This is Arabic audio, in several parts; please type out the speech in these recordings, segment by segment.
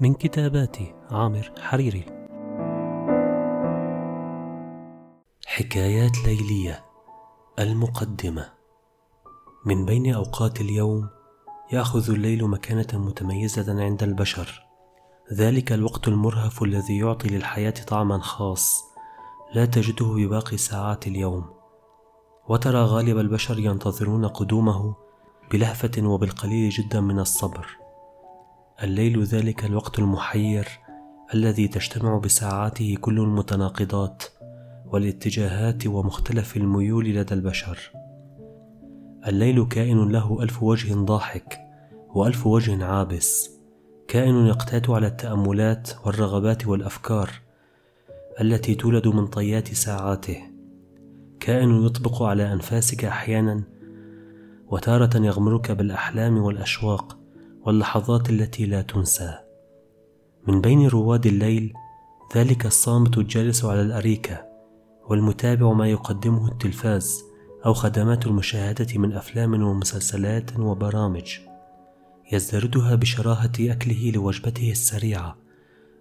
من كتابات عامر حريري. حكايات ليلية المقدمة. من بين أوقات اليوم يأخذ الليل مكانة متميزة عند البشر. ذلك الوقت المرهف الذي يعطي للحياة طعما خاص لا تجده بباقي ساعات اليوم. وترى غالب البشر ينتظرون قدومه بلهفة وبالقليل جدا من الصبر. الليل ذلك الوقت المحير الذي تجتمع بساعاته كل المتناقضات والاتجاهات ومختلف الميول لدى البشر. الليل كائن له ألف وجه ضاحك وألف وجه عابس كائن يقتات على التأملات والرغبات والأفكار التي تولد من طيات ساعاته. كائن يطبق على أنفاسك أحيانا وتارة يغمرك بالأحلام والأشواق واللحظات التي لا تنسى. من بين رواد الليل ذلك الصامت الجالس على الأريكة والمتابع ما يقدمه التلفاز أو خدمات المشاهدة من أفلام ومسلسلات وبرامج. يزدردها بشراهة أكله لوجبته السريعة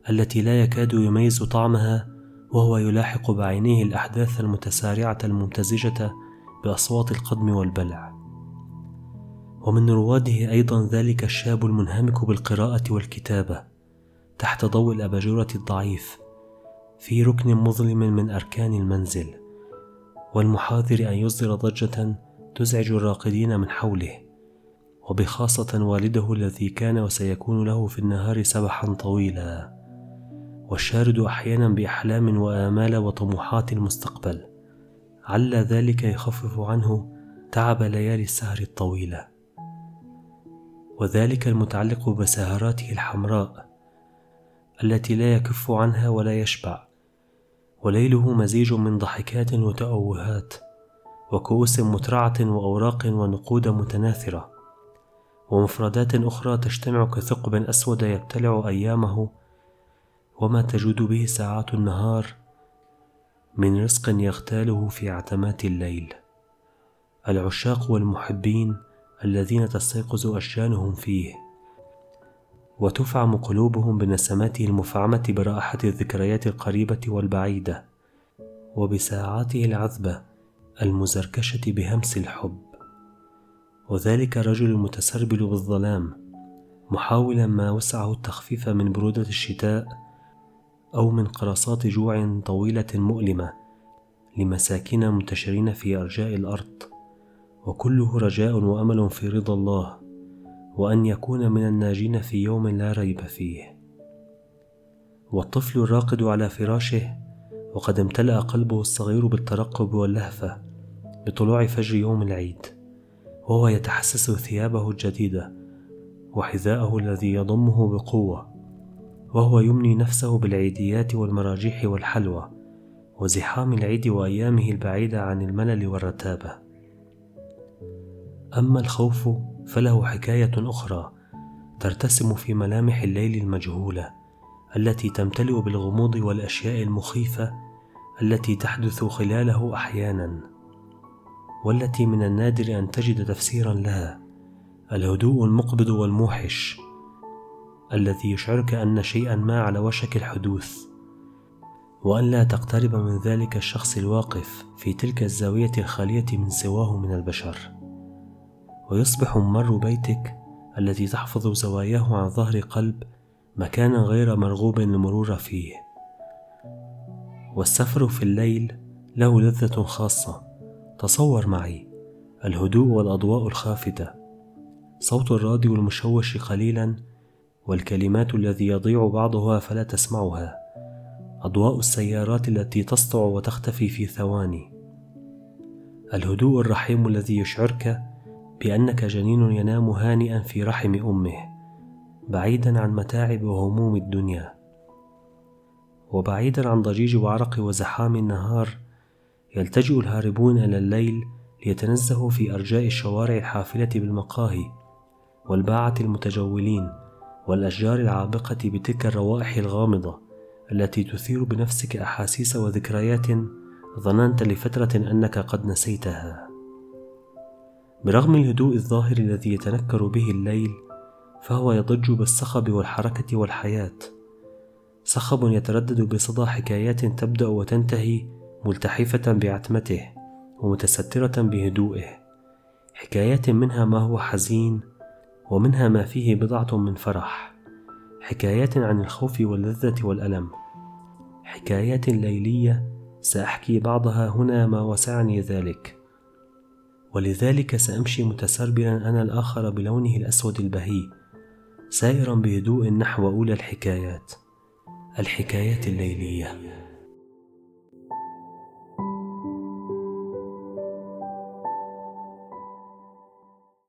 التي لا يكاد يميز طعمها وهو يلاحق بعينيه الأحداث المتسارعة الممتزجة بأصوات القدم والبلع. ومن رواده أيضا ذلك الشاب المنهمك بالقراءة والكتابة تحت ضوء الأباجورة الضعيف في ركن مظلم من أركان المنزل والمحاذر أن يصدر ضجة تزعج الراقدين من حوله وبخاصة والده الذي كان وسيكون له في النهار سبحا طويلا والشارد أحيانا بأحلام وآمال وطموحات المستقبل عل ذلك يخفف عنه تعب ليالي السهر الطويلة. وذلك المتعلق بسهراته الحمراء التي لا يكف عنها ولا يشبع وليله مزيج من ضحكات وتأوهات وكؤوس مترعة وأوراق ونقود متناثرة ومفردات أخرى تجتمع كثقب أسود يبتلع أيامه وما تجود به ساعات النهار من رزق يغتاله في عتمات الليل. العشاق والمحبين الذين تستيقظ أشجانهم فيه وتفعم قلوبهم بنسماته المفعمة برائحة الذكريات القريبة والبعيدة وبساعاته العذبة المزركشة بهمس الحب. وذلك الرجل المتسربل بالظلام محاولا ما وسعه التخفيف من برودة الشتاء أو من قرصات جوع طويلة مؤلمة لمساكين منتشرين في أرجاء الأرض. وكله رجاء وأمل في رضا الله وأن يكون من الناجين في يوم لا ريب فيه. والطفل الراقد على فراشه وقد امتلأ قلبه الصغير بالترقب واللهفة بطلوع فجر يوم العيد وهو يتحسس ثيابه الجديدة وحذاءه الذي يضمه بقوة وهو يمني نفسه بالعيديات والمراجيح والحلوى وزحام العيد وأيامه البعيدة عن الملل والرتابة. أما الخوف فله حكاية أخرى ترتسم في ملامح الليل المجهولة التي تمتلئ بالغموض والأشياء المخيفة التي تحدث خلاله أحيانا والتي من النادر أن تجد تفسيرا لها الهدوء المقبض والموحش الذي يشعرك أن شيئا ما على وشك الحدوث وأن لا تقترب من ذلك الشخص الواقف في تلك الزاوية الخالية من سواه من البشر. ويصبح ممر بيتك الذي تحفظ زواياه عن ظهر قلب مكانا غير مرغوب المرور فيه. والسفر في الليل له لذة خاصة. تصور معي الهدوء والأضواء الخافتة صوت الراديو المشوش قليلا والكلمات الذي يضيع بعضها فلا تسمعها. أضواء السيارات التي تسطع وتختفي في ثواني. الهدوء الرحيم الذي يشعرك بأنك جنين ينام هانئا في رحم أمه بعيدا عن متاعب وهموم الدنيا. وبعيدا عن ضجيج وعرق وزحام النهار يلتجئ الهاربون إلى الليل ليتنزهوا في أرجاء الشوارع الحافلة بالمقاهي والباعة المتجولين والأشجار العابقة بتلك الروائح الغامضة التي تثير بنفسك أحاسيس وذكريات ظننت لفترة أنك قد نسيتها. برغم الهدوء الظاهر الذي يتنكر به الليل فهو يضج بالصخب والحركة والحياة. صخب يتردد بصدى حكايات تبدأ وتنتهي ملتحفة بعتمته ومتسترة بهدوئه. حكايات منها ما هو حزين ومنها ما فيه بضعة من فرح. حكايات عن الخوف واللذة والألم. حكايات ليلية سأحكي بعضها هنا ما وسعني ذلك. ولذلك سأمشي متسربلا أنا الآخر بلونه الأسود البهي سائرا بهدوء نحو أولى الحكايات الحكايات الليلية.